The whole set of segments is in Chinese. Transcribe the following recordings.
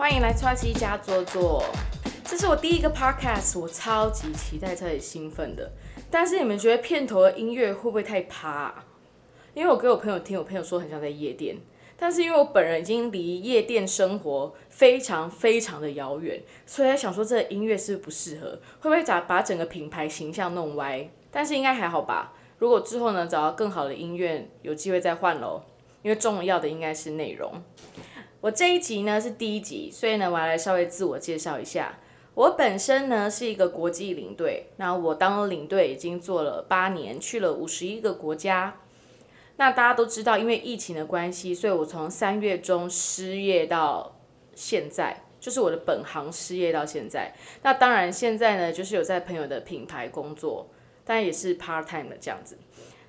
欢迎来川西家坐坐。这是我第一个 podcast，我超级期待、超级兴奋的。但是你们觉得片头的音乐会不会太趴、因为我给我朋友听，我朋友说很像在夜店，但是因为我本人已经离夜店生活非常非常的遥远，所以在想说这个音乐是不是不适合，会不会把把整个品牌形象弄歪？但是应该还好吧。如果之后呢找到更好的音乐，有机会再换喽。因为重要的应该是内容。我这一集呢是第一集，所以呢我要来稍微自我介绍一下。我本身呢是一个国际领队，那我当了领队已经做了八年，去了五十一个国家。那大家都知道，因为疫情的关系，所以我从三月中失业到现在，就是我的本行失业到现在。那当然现在呢，就是有在朋友的品牌工作，但也是 part time 的这样子。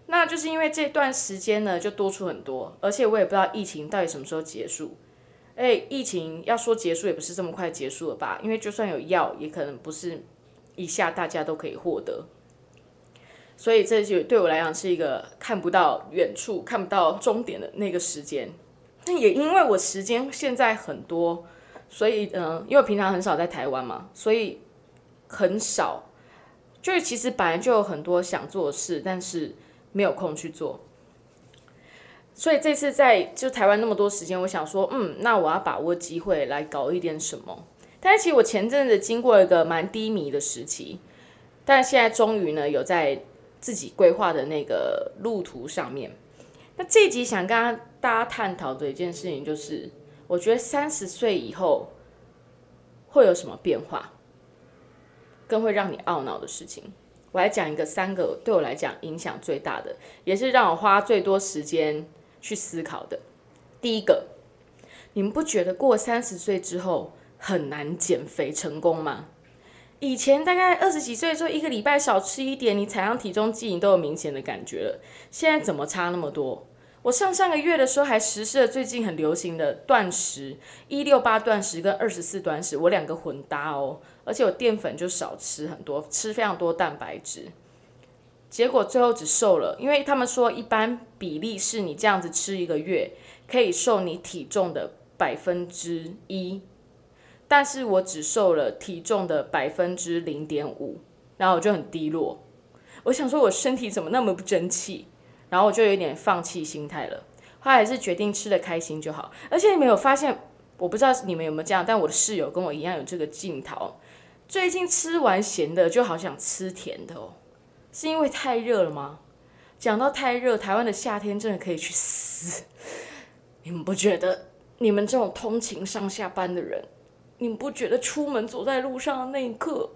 那就是因为这段时间呢，就多出很多，而且我也不知道疫情到底什么时候结束。哎，疫情要说结束也不是这么快结束了吧？因为就算有药，也可能不是一下大家都可以获得。所以这就对我来讲是一个看不到远处、看不到终点的那个时间。那也因为我时间现在很多，所以嗯，因为平常很少在台湾嘛，所以很少。就是其实本来就有很多想做的事，但是没有空去做。所以这次在就台湾那么多时间，我想说，嗯，那我要把握机会来搞一点什么。但是其实我前阵子经过一个蛮低迷的时期，但现在终于呢有在自己规划的那个路途上面。那这集想跟大家探讨的一件事情，就是我觉得三十岁以后会有什么变化，更会让你懊恼的事情。我来讲一个三个对我来讲影响最大的，也是让我花最多时间。去思考的，第一个，你们不觉得过三十岁之后很难减肥成功吗？以前大概二十几岁的时候，一个礼拜少吃一点，你踩上体重计，你都有明显的感觉了。现在怎么差那么多？我上上个月的时候还实施了最近很流行的断食，一六八断食跟二十四断食，我两个混搭哦，而且我淀粉就少吃很多，吃非常多蛋白质。结果最后只瘦了，因为他们说一般比例是你这样子吃一个月可以瘦你体重的百分之一，但是我只瘦了体重的百分之零点五，然后我就很低落，我想说我身体怎么那么不争气，然后我就有点放弃心态了，后来还是决定吃的开心就好，而且你们有发现，我不知道你们有没有这样，但我的室友跟我一样有这个镜头，最近吃完咸的就好想吃甜的哦。是因为太热了吗？讲到太热，台湾的夏天真的可以去死。你们不觉得？你们这种通勤上下班的人，你们不觉得出门走在路上的那一刻，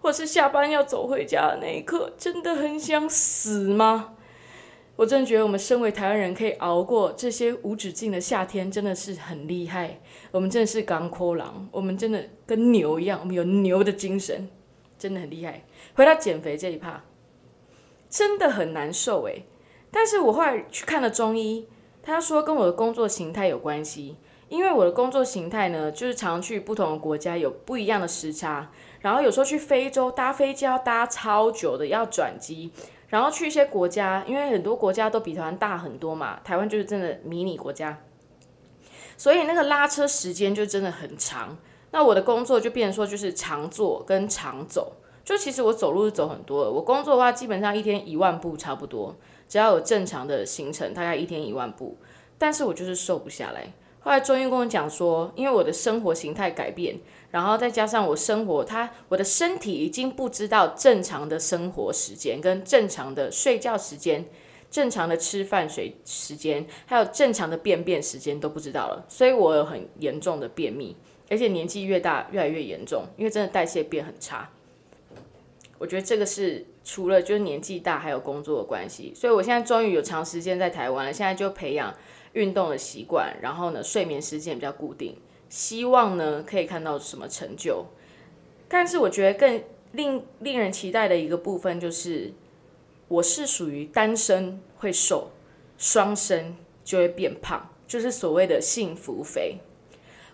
或是下班要走回家的那一刻，真的很想死吗？我真的觉得我们身为台湾人，可以熬过这些无止境的夏天，真的是很厉害。我们真的是港口狼，我们真的跟牛一样，我们有牛的精神，真的很厉害。回到减肥这一趴。真的很难受诶。但是我后来去看了中医，他说跟我的工作形态有关系，因为我的工作形态呢，就是常去不同的国家，有不一样的时差，然后有时候去非洲搭飞机要搭超久的，要转机，然后去一些国家，因为很多国家都比台湾大很多嘛，台湾就是真的迷你国家，所以那个拉车时间就真的很长，那我的工作就变成说就是常坐跟常走。就其实我走路是走很多的，我工作的话基本上一天一万步差不多，只要有正常的行程，大概一天一万步。但是我就是瘦不下来。后来中医跟我讲说，因为我的生活形态改变，然后再加上我生活，他我的身体已经不知道正常的生活时间、跟正常的睡觉时间、正常的吃饭水时间，还有正常的便便时间都不知道了，所以我有很严重的便秘，而且年纪越大越来越严重，因为真的代谢变很差。我觉得这个是除了就是年纪大，还有工作的关系，所以我现在终于有长时间在台湾了。现在就培养运动的习惯，然后呢，睡眠时间比较固定，希望呢可以看到什么成就。但是我觉得更令令人期待的一个部分就是，我是属于单身会瘦，双身就会变胖，就是所谓的幸福肥。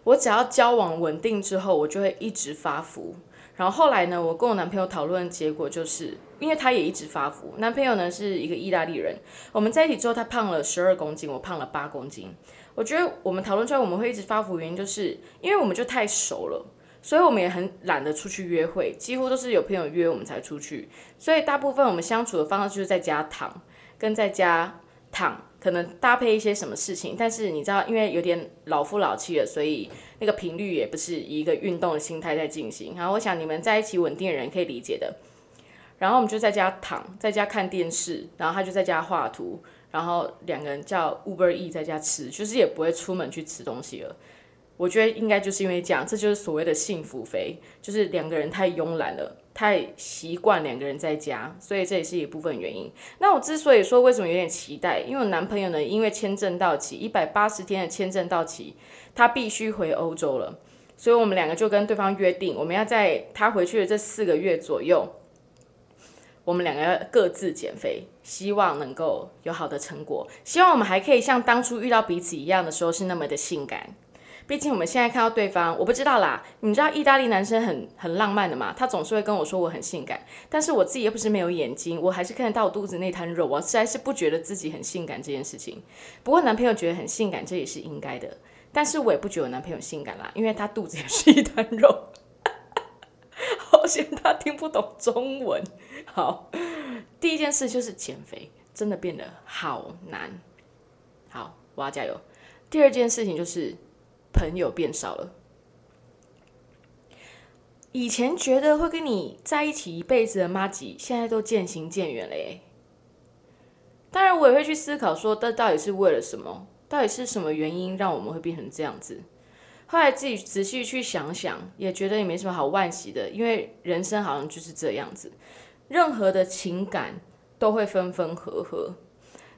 我只要交往稳定之后，我就会一直发福。然后后来呢，我跟我男朋友讨论的，结果就是因为他也一直发福，男朋友呢是一个意大利人，我们在一起之后，他胖了十二公斤，我胖了八公斤。我觉得我们讨论出来我们会一直发福，原因就是因为我们就太熟了，所以我们也很懒得出去约会，几乎都是有朋友约我们才出去，所以大部分我们相处的方式就是在家躺，跟在家躺。可能搭配一些什么事情，但是你知道，因为有点老夫老妻了，所以那个频率也不是以一个运动的心态在进行。然后我想你们在一起稳定的人可以理解的。然后我们就在家躺，在家看电视，然后他就在家画图，然后两个人叫 Uber E 在家吃，就是也不会出门去吃东西了。我觉得应该就是因为这样，这就是所谓的幸福肥，就是两个人太慵懒了。太习惯两个人在家，所以这也是一部分原因。那我之所以说为什么有点期待，因为我男朋友呢，因为签证到期，一百八十天的签证到期，他必须回欧洲了，所以我们两个就跟对方约定，我们要在他回去的这四个月左右，我们两个要各自减肥，希望能够有好的成果，希望我们还可以像当初遇到彼此一样的时候是那么的性感。毕竟我们现在看到对方，我不知道啦。你知道意大利男生很很浪漫的嘛？他总是会跟我说我很性感，但是我自己又不是没有眼睛，我还是看得到我肚子那滩肉，我实在是不觉得自己很性感这件事情。不过男朋友觉得很性感，这也是应该的。但是我也不觉得我男朋友性感啦，因为他肚子也是一滩肉。好险他听不懂中文。好，第一件事就是减肥，真的变得好难。好，我要加油。第二件事情就是。朋友变少了，以前觉得会跟你在一起一辈子的妈吉，现在都渐行渐远了耶。当然，我也会去思考说，这到底是为了什么？到底是什么原因让我们会变成这样子？后来自己仔细去想想，也觉得也没什么好惋惜的，因为人生好像就是这样子，任何的情感都会分分合合。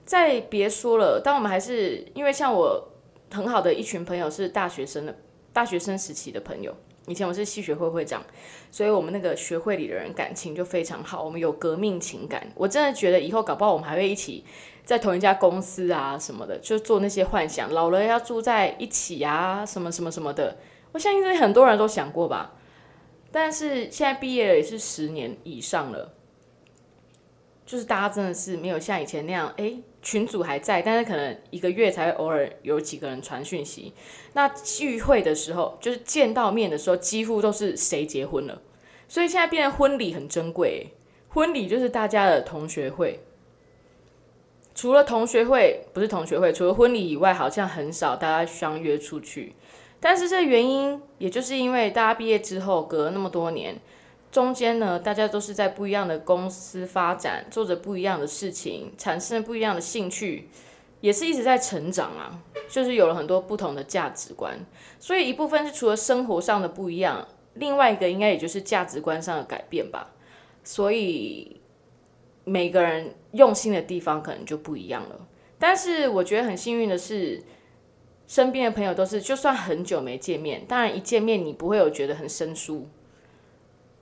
再别说了，当我们还是因为像我。很好的一群朋友是大学生的，大学生时期的朋友。以前我是系学会会长，所以我们那个学会里的人感情就非常好，我们有革命情感。我真的觉得以后搞不好我们还会一起在同一家公司啊什么的，就做那些幻想，老了要住在一起啊什么什么什么的。我相信这很多人都想过吧。但是现在毕业了也是十年以上了，就是大家真的是没有像以前那样哎。群组还在，但是可能一个月才会偶尔有几个人传讯息。那聚会的时候，就是见到面的时候，几乎都是谁结婚了。所以现在变成婚礼很珍贵，婚礼就是大家的同学会。除了同学会，不是同学会，除了婚礼以外，好像很少大家相约出去。但是这原因，也就是因为大家毕业之后隔了那么多年。中间呢，大家都是在不一样的公司发展，做着不一样的事情，产生不一样的兴趣，也是一直在成长啊。就是有了很多不同的价值观，所以一部分是除了生活上的不一样，另外一个应该也就是价值观上的改变吧。所以每个人用心的地方可能就不一样了。但是我觉得很幸运的是，身边的朋友都是，就算很久没见面，当然一见面你不会有觉得很生疏。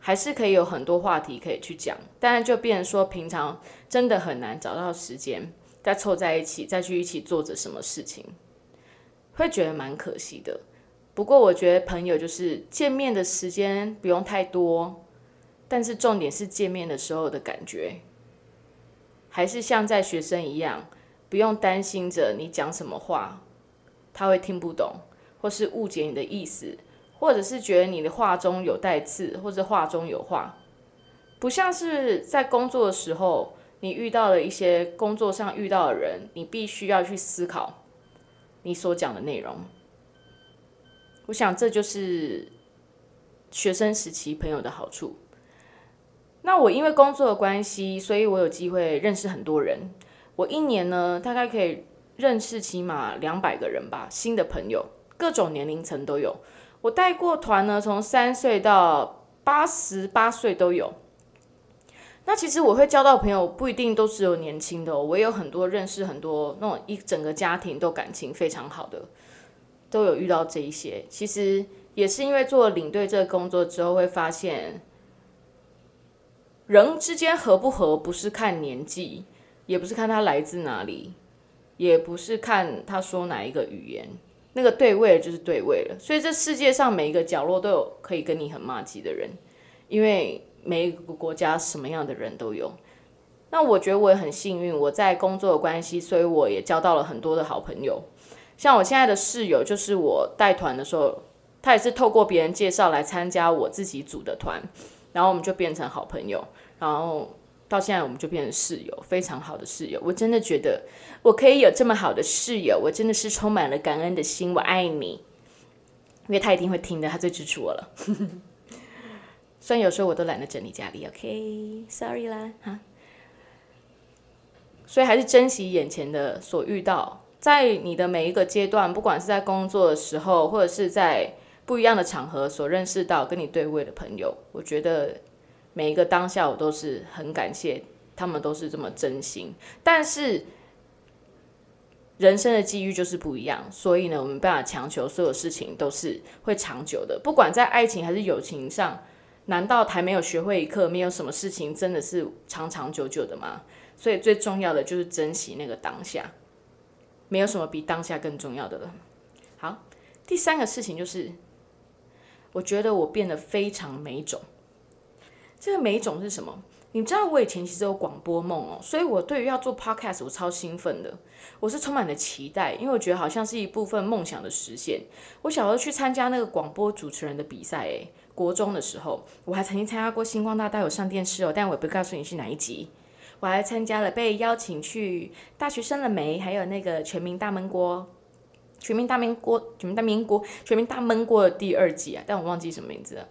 还是可以有很多话题可以去讲，但是就变成说，平常真的很难找到时间再凑在一起，再去一起做着什么事情，会觉得蛮可惜的。不过我觉得朋友就是见面的时间不用太多，但是重点是见面的时候的感觉，还是像在学生一样，不用担心着你讲什么话他会听不懂，或是误解你的意思。或者是觉得你的话中有带刺，或者话中有话，不像是在工作的时候，你遇到了一些工作上遇到的人，你必须要去思考你所讲的内容。我想这就是学生时期朋友的好处。那我因为工作的关系，所以我有机会认识很多人。我一年呢，大概可以认识起码两百个人吧，新的朋友，各种年龄层都有。我带过团呢，从三岁到八十八岁都有。那其实我会交到朋友，不一定都是有年轻的，我也有很多认识很多那种一整个家庭都感情非常好的，都有遇到这一些。其实也是因为做领队这个工作之后，会发现人之间合不合，不是看年纪，也不是看他来自哪里，也不是看他说哪一个语言。那个对位就是对位了，所以这世界上每一个角落都有可以跟你很骂鸡的人，因为每一个国家什么样的人都有。那我觉得我也很幸运，我在工作的关系，所以我也交到了很多的好朋友。像我现在的室友，就是我带团的时候，他也是透过别人介绍来参加我自己组的团，然后我们就变成好朋友，然后到现在我们就变成室友，非常好的室友。我真的觉得我可以有这么好的室友，我真的是充满了感恩的心。我爱你，因为他一定会听的，他最支持我了。虽然有时候我都懒得整理家里，OK，Sorry 啦，哈。所以还是珍惜眼前的所遇到，在你的每一个阶段，不管是在工作的时候，或者是在不一样的场合所认识到跟你对位的朋友，我觉得每一个当下我都是很感谢他们，都是这么真心。但是人生的机遇就是不一样，所以呢，我们办法强求所有事情都是会长久的，不管在爱情还是友情上，难道还没有学会一课？没有什么事情真的是长长久久的吗？所以最重要的就是珍惜那个当下，没有什么比当下更重要的了。好，第三个事情就是，我觉得我变得非常美种。这个美种是什么？你知道我以前其实有广播梦哦，所以我对于要做 podcast 我超兴奋的，我是充满了期待，因为我觉得好像是一部分梦想的实现。我小时候去参加那个广播主持人的比赛，诶，国中的时候，我还曾经参加过星光大道有上电视哦，但我也不告诉你是哪一集。我还参加了被邀请去大学生了没？还有那个全民大闷锅，全民大闷锅，全民大闷锅，全民大闷锅的第二季啊，但我忘记什么名字了。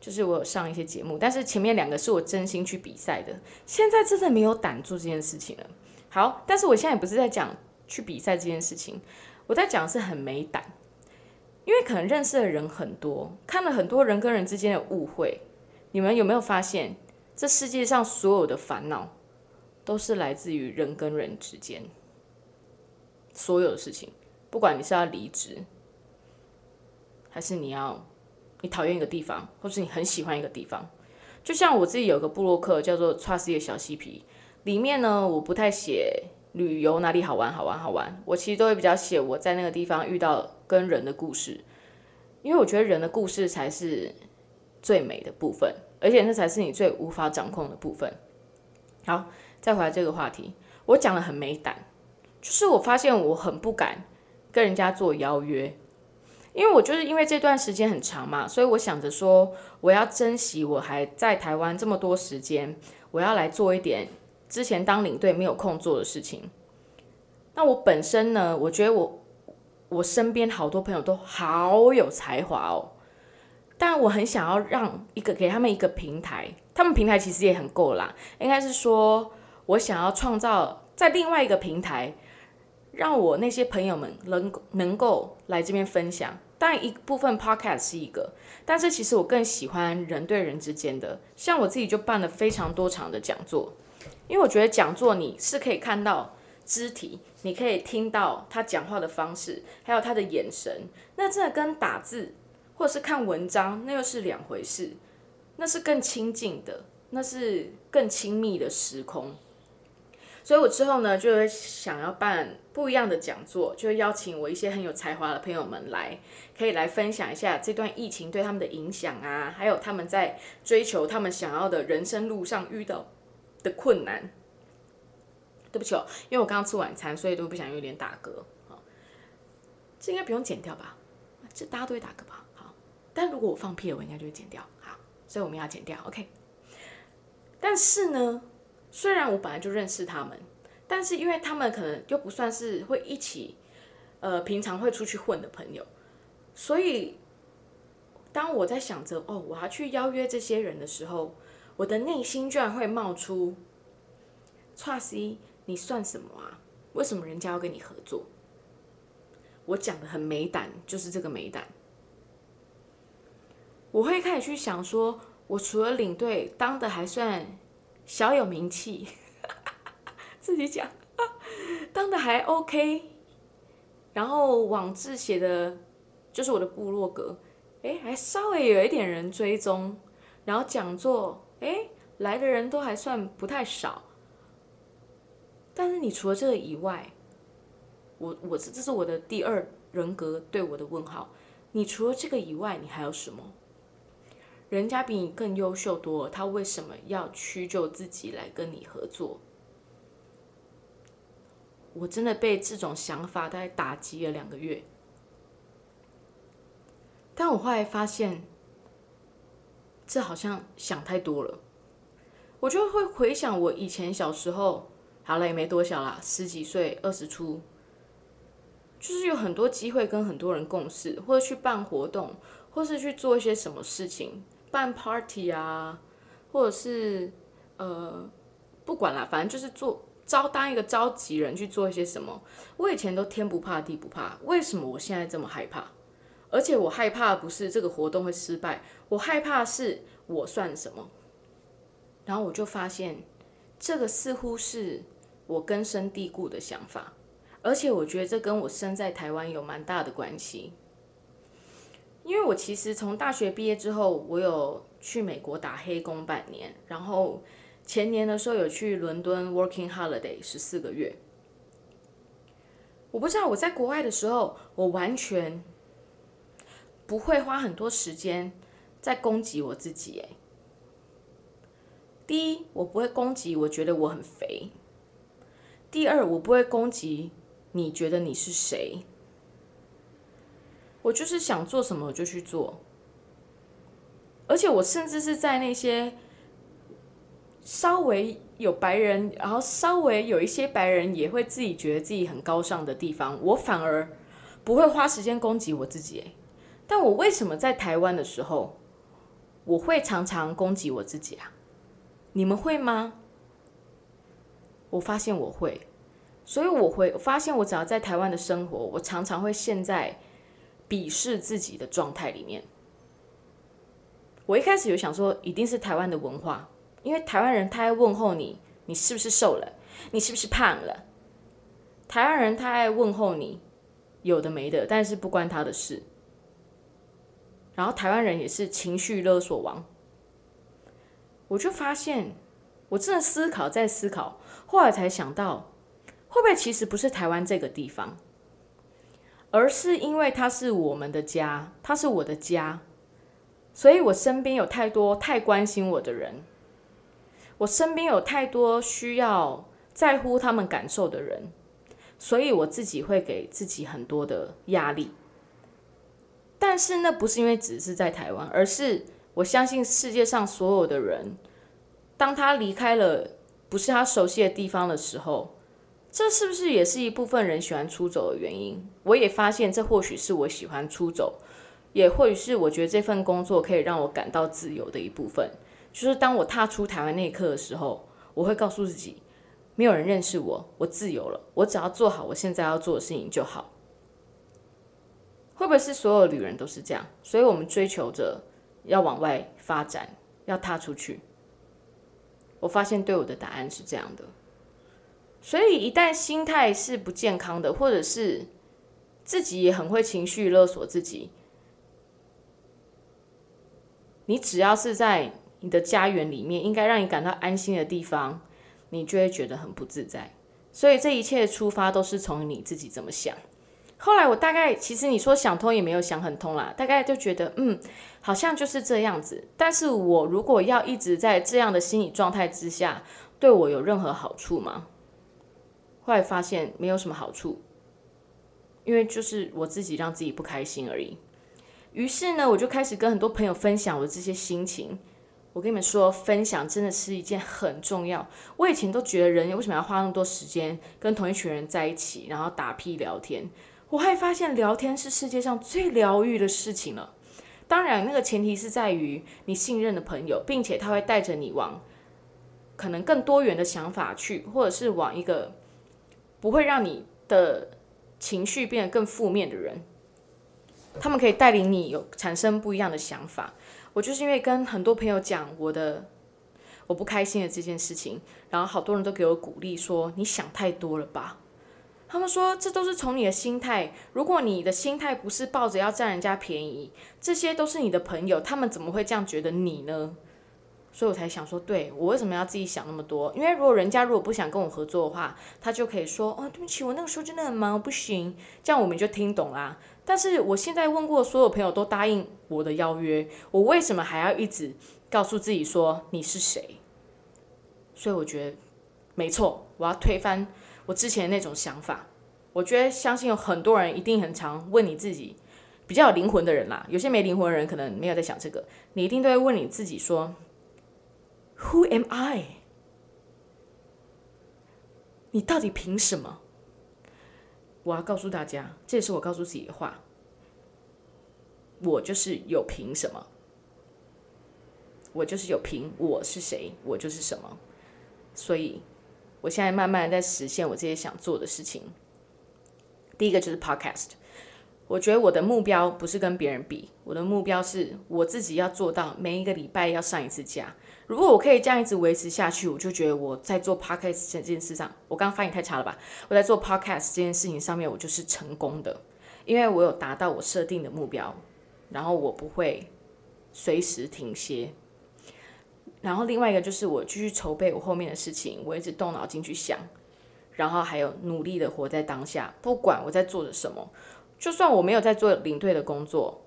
就是我有上一些节目，但是前面两个是我真心去比赛的，现在真的没有胆做这件事情了。好，但是我现在也不是在讲去比赛这件事情，我在讲是很没胆，因为可能认识的人很多，看了很多人跟人之间的误会。你们有没有发现，这世界上所有的烦恼？都是来自于人跟人之间所有的事情，不管你是要离职，还是你要你讨厌一个地方，或是你很喜欢一个地方。就像我自己有个部落客叫做“ Trust 的小嬉皮”，里面呢，我不太写旅游哪里好玩好玩好玩，我其实都会比较写我在那个地方遇到跟人的故事，因为我觉得人的故事才是最美的部分，而且那才是你最无法掌控的部分。好。再回来这个话题，我讲的很没胆，就是我发现我很不敢跟人家做邀约，因为我就是因为这段时间很长嘛，所以我想着说我要珍惜我还在台湾这么多时间，我要来做一点之前当领队没有空做的事情。那我本身呢，我觉得我我身边好多朋友都好有才华哦，但我很想要让一个给他们一个平台，他们平台其实也很够啦，应该是说。我想要创造在另外一个平台，让我那些朋友们能能够来这边分享。但一部分 podcast 是一个，但是其实我更喜欢人对人之间的。像我自己就办了非常多场的讲座，因为我觉得讲座你是可以看到肢体，你可以听到他讲话的方式，还有他的眼神。那真的跟打字或者是看文章，那又是两回事。那是更亲近的，那是更亲密的时空。所以我之后呢，就会想要办不一样的讲座，就会邀请我一些很有才华的朋友们来，可以来分享一下这段疫情对他们的影响啊，还有他们在追求他们想要的人生路上遇到的困难。对不起哦，因为我刚刚吃晚餐，所以都不想有点打嗝。好，这应该不用剪掉吧？这大家都会打嗝吧？好，但如果我放屁了，我应该就会剪掉。好，所以我们要剪掉，OK。但是呢？虽然我本来就认识他们，但是因为他们可能又不算是会一起，呃，平常会出去混的朋友，所以当我在想着哦，我要去邀约这些人的时候，我的内心居然会冒出 t r u s 你算什么啊？为什么人家要跟你合作？我讲的很没胆，就是这个没胆。我会开始去想说，我除了领队当的还算。小有名气，自己讲，当的还 OK，然后网志写的，就是我的部落格，哎，还稍微有一点人追踪，然后讲座，哎，来的人都还算不太少。但是你除了这个以外，我我这这是我的第二人格对我的问号，你除了这个以外，你还有什么？人家比你更优秀多，他为什么要屈就自己来跟你合作？我真的被这种想法大概打击了两个月，但我后来发现，这好像想太多了。我就会回想我以前小时候，好了也没多小啦，十几岁、二十出，就是有很多机会跟很多人共事，或者去办活动，或是去做一些什么事情。办 party 啊，或者是呃，不管啦，反正就是做招当一个召集人去做一些什么。我以前都天不怕地不怕，为什么我现在这么害怕？而且我害怕不是这个活动会失败，我害怕是我算什么。然后我就发现，这个似乎是我根深蒂固的想法，而且我觉得这跟我生在台湾有蛮大的关系。因为我其实从大学毕业之后，我有去美国打黑工半年，然后前年的时候有去伦敦 working holiday 十四个月。我不知道我在国外的时候，我完全不会花很多时间在攻击我自己。哎，第一，我不会攻击我觉得我很肥；第二，我不会攻击你觉得你是谁。我就是想做什么我就去做，而且我甚至是在那些稍微有白人，然后稍微有一些白人也会自己觉得自己很高尚的地方，我反而不会花时间攻击我自己。但我为什么在台湾的时候，我会常常攻击我自己啊？你们会吗？我发现我会，所以我会发现我只要在台湾的生活，我常常会陷在。鄙视自己的状态里面，我一开始有想说，一定是台湾的文化，因为台湾人他爱问候你，你是不是瘦了，你是不是胖了？台湾人他爱问候你，有的没的，但是不关他的事。然后台湾人也是情绪勒索王，我就发现，我真的思考再思考，后来才想到，会不会其实不是台湾这个地方？而是因为它是我们的家，它是我的家，所以我身边有太多太关心我的人，我身边有太多需要在乎他们感受的人，所以我自己会给自己很多的压力。但是那不是因为只是在台湾，而是我相信世界上所有的人，当他离开了不是他熟悉的地方的时候。这是不是也是一部分人喜欢出走的原因？我也发现，这或许是我喜欢出走，也或许是我觉得这份工作可以让我感到自由的一部分。就是当我踏出台湾那一刻的时候，我会告诉自己，没有人认识我，我自由了，我只要做好我现在要做的事情就好。会不会是所有旅人都是这样？所以我们追求着要往外发展，要踏出去。我发现对我的答案是这样的。所以，一旦心态是不健康的，或者是自己也很会情绪勒索自己，你只要是在你的家园里面，应该让你感到安心的地方，你就会觉得很不自在。所以，这一切的出发都是从你自己怎么想。后来，我大概其实你说想通也没有想很通啦，大概就觉得嗯，好像就是这样子。但是我如果要一直在这样的心理状态之下，对我有任何好处吗？后来发现没有什么好处，因为就是我自己让自己不开心而已。于是呢，我就开始跟很多朋友分享我的这些心情。我跟你们说，分享真的是一件很重要。我以前都觉得人为什么要花那么多时间跟同一群人在一起，然后打屁聊天？我还发现聊天是世界上最疗愈的事情了。当然，那个前提是在于你信任的朋友，并且他会带着你往可能更多元的想法去，或者是往一个。不会让你的情绪变得更负面的人，他们可以带领你有产生不一样的想法。我就是因为跟很多朋友讲我的我不开心的这件事情，然后好多人都给我鼓励说：“你想太多了吧？”他们说这都是从你的心态。如果你的心态不是抱着要占人家便宜，这些都是你的朋友，他们怎么会这样觉得你呢？所以我才想说，对我为什么要自己想那么多？因为如果人家如果不想跟我合作的话，他就可以说，哦，对不起，我那个时候真的很忙，不行，这样我们就听懂啦。但是我现在问过所有朋友都答应我的邀约，我为什么还要一直告诉自己说你是谁？所以我觉得没错，我要推翻我之前那种想法。我觉得相信有很多人一定很常问你自己，比较有灵魂的人啦，有些没灵魂的人可能没有在想这个，你一定都会问你自己说：Who am I？你到底凭什么？我要告诉大家，这也是我告诉自己的话。我就是有凭什么？我就是有凭我是谁，我就是什么。所以，我现在慢慢在实现我这些想做的事情。第一个就是 Podcast。我觉得我的目标不是跟别人比，我的目标是我自己要做到每一个礼拜要上一次架。如果我可以这样一直维持下去，我就觉得我在做 Podcast 这件事上，我刚刚发言太差了吧？我在做 Podcast 这件事情上面，我就是成功的，因为我有达到我设定的目标，然后我不会随时停歇。然后另外一个就是我继续筹备我后面的事情，我一直动脑筋去想，然后还有努力的活在当下，不管我在做着什么。就算我没有在做领队的工作，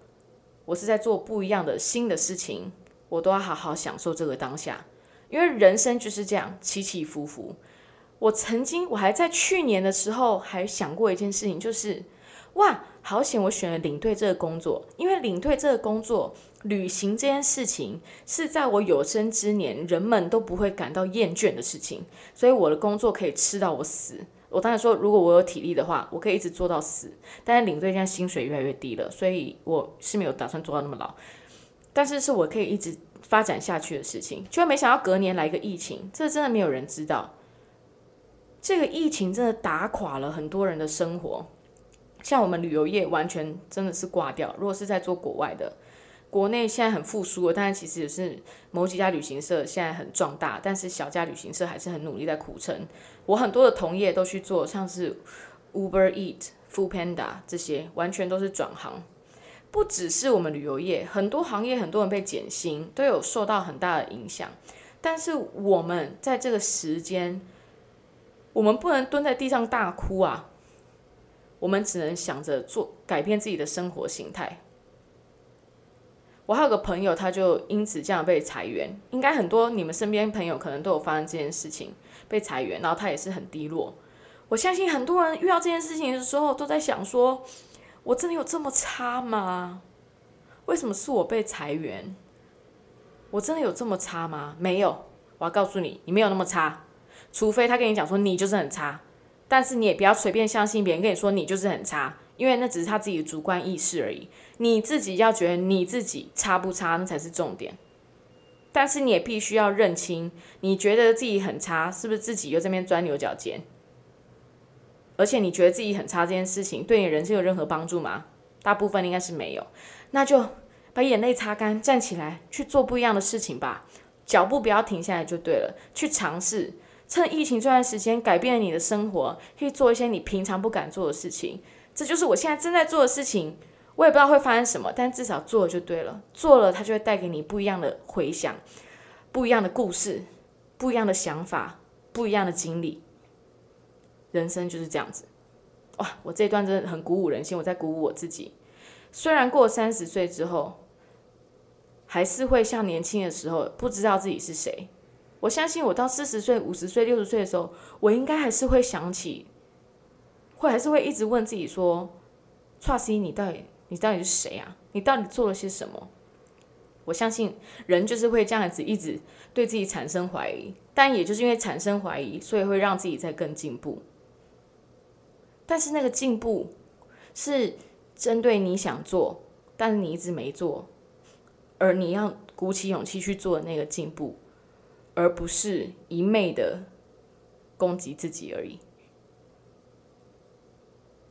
我是在做不一样的新的事情，我都要好好享受这个当下，因为人生就是这样起起伏伏。我曾经，我还在去年的时候还想过一件事情，就是哇，好险我选了领队这个工作，因为领队这个工作，旅行这件事情是在我有生之年人们都不会感到厌倦的事情，所以我的工作可以吃到我死。我当然说，如果我有体力的话，我可以一直做到死。但是领队现在薪水越来越低了，所以我是没有打算做到那么老。但是是我可以一直发展下去的事情。就没想到隔年来个疫情，这真的没有人知道。这个疫情真的打垮了很多人的生活，像我们旅游业完全真的是挂掉。如果是在做国外的。国内现在很复苏了，但是其实也是某几家旅行社现在很壮大，但是小家旅行社还是很努力在苦撑。我很多的同业都去做，像是 Uber Eat、Food Panda 这些，完全都是转行。不只是我们旅游业，很多行业很多人被减薪，都有受到很大的影响。但是我们在这个时间，我们不能蹲在地上大哭啊，我们只能想着做改变自己的生活形态。我还有个朋友，他就因此这样被裁员。应该很多你们身边朋友可能都有发生这件事情，被裁员，然后他也是很低落。我相信很多人遇到这件事情的时候，都在想说：我真的有这么差吗？为什么是我被裁员？我真的有这么差吗？没有。我要告诉你，你没有那么差，除非他跟你讲说你就是很差。但是你也不要随便相信别人跟你说你就是很差，因为那只是他自己的主观意识而已。你自己要觉得你自己差不差，那才是重点。但是你也必须要认清，你觉得自己很差，是不是自己又这边钻牛角尖？而且你觉得自己很差这件事情，对你人生有任何帮助吗？大部分应该是没有。那就把眼泪擦干，站起来去做不一样的事情吧。脚步不要停下来就对了，去尝试。趁疫情这段时间，改变你的生活，去做一些你平常不敢做的事情。这就是我现在正在做的事情。我也不知道会发生什么，但至少做了就对了。做了，它就会带给你不一样的回响，不一样的故事，不一样的想法，不一样的经历。人生就是这样子。哇，我这段真的很鼓舞人心，我在鼓舞我自己。虽然过三十岁之后，还是会像年轻的时候不知道自己是谁。我相信我到四十岁、五十岁、六十岁的时候，我应该还是会想起，会还是会一直问自己说：“蔡西，你到底？”你到底是谁啊？你到底做了些什么？我相信人就是会这样子一直对自己产生怀疑，但也就是因为产生怀疑，所以会让自己在更进步。但是那个进步是针对你想做，但是你一直没做，而你要鼓起勇气去做的那个进步，而不是一昧的攻击自己而已。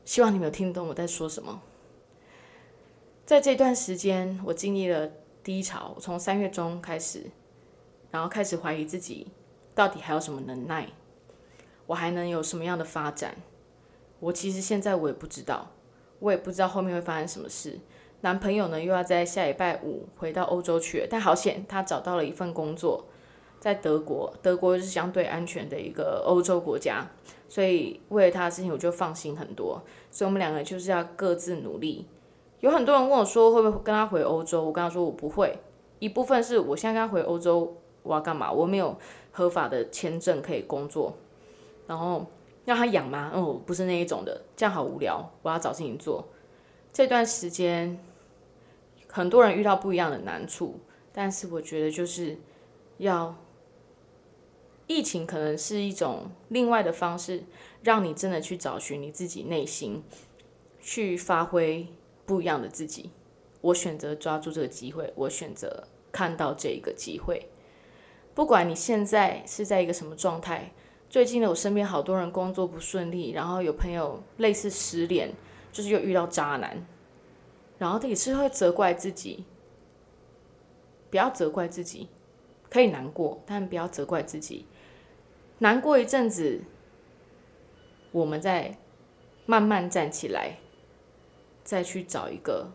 希望你们有听懂我在说什么。在这段时间，我经历了低潮，从三月中开始，然后开始怀疑自己到底还有什么能耐，我还能有什么样的发展？我其实现在我也不知道，我也不知道后面会发生什么事。男朋友呢又要在下礼拜五回到欧洲去了，但好险他找到了一份工作，在德国，德国是相对安全的一个欧洲国家，所以为了他的事情我就放心很多。所以我们两个就是要各自努力。有很多人问我说会不会跟他回欧洲，我跟他说我不会。一部分是我现在跟他回欧洲，我要干嘛？我没有合法的签证可以工作，然后让他养吗？哦，不是那一种的，这样好无聊。我要找事情做。这段时间。很多人遇到不一样的难处，但是我觉得就是要疫情可能是一种另外的方式，让你真的去找寻你自己内心，去发挥不一样的自己。我选择抓住这个机会，我选择看到这一个机会。不管你现在是在一个什么状态，最近呢，我身边好多人工作不顺利，然后有朋友类似失恋，就是又遇到渣男。然后他也是会责怪自己，不要责怪自己，可以难过，但不要责怪自己。难过一阵子，我们再慢慢站起来，再去找一个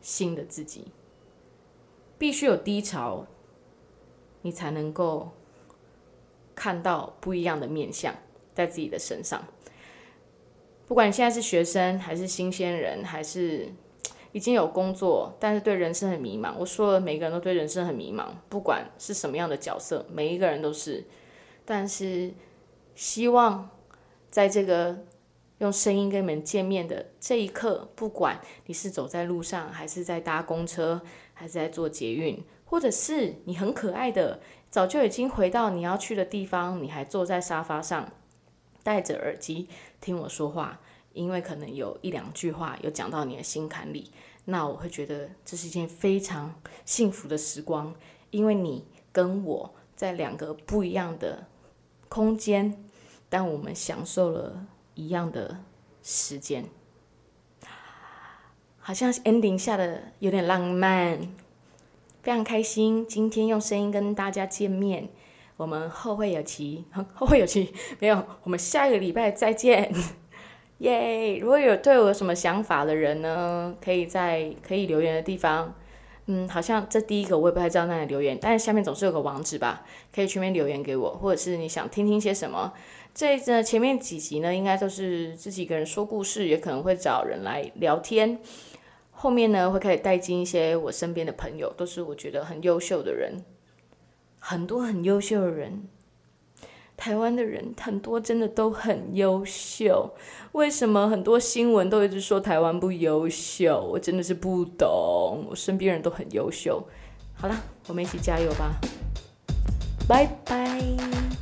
新的自己。必须有低潮，你才能够看到不一样的面相在自己的身上。不管你现在是学生，还是新鲜人，还是。已经有工作，但是对人生很迷茫。我说了，每个人都对人生很迷茫，不管是什么样的角色，每一个人都是。但是，希望在这个用声音跟你们见面的这一刻，不管你是走在路上，还是在搭公车，还是在做捷运，或者是你很可爱的，早就已经回到你要去的地方，你还坐在沙发上，戴着耳机听我说话。因为可能有一两句话有讲到你的心坎里，那我会觉得这是一件非常幸福的时光，因为你跟我在两个不一样的空间，但我们享受了一样的时间，好像 ending 下的有点浪漫，非常开心，今天用声音跟大家见面，我们后会有期，后会有期，没有，我们下一个礼拜再见。耶！如果有对我有什么想法的人呢，可以在可以留言的地方，嗯，好像这第一个我也不太知道那里留言，但是下面总是有个网址吧，可以全面留言给我，或者是你想听听些什么。这这前面几集呢，应该都是自己一个人说故事，也可能会找人来聊天。后面呢，会开始带进一些我身边的朋友，都是我觉得很优秀的人，很多很优秀的人。台湾的人很多，真的都很优秀。为什么很多新闻都一直说台湾不优秀？我真的是不懂。我身边人都很优秀。好了，我们一起加油吧！拜拜。